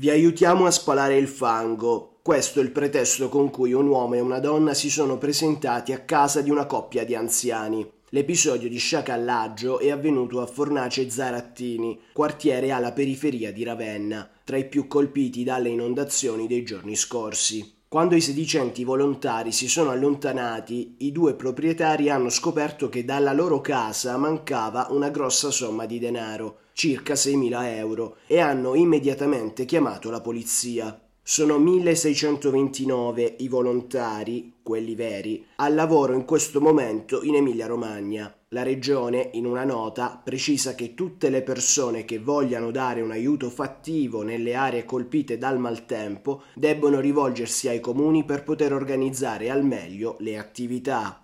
Vi aiutiamo a spalare il fango. Questo è il pretesto con cui un uomo e una donna si sono presentati a casa di una coppia di anziani. L'episodio di sciacallaggio è avvenuto a Fornace Zarattini, quartiere alla periferia di Ravenna, tra i più colpiti dalle inondazioni dei giorni scorsi. Quando i sedicenti volontari si sono allontanati, i due proprietari hanno scoperto che dalla loro casa mancava una grossa somma di denaro, circa 6.000 euro, e hanno immediatamente chiamato la polizia. Sono 1629 i volontari, quelli veri, al lavoro in questo momento in Emilia-Romagna. La regione, in una nota, precisa che tutte le persone che vogliano dare un aiuto fattivo nelle aree colpite dal maltempo debbono rivolgersi ai comuni per poter organizzare al meglio le attività.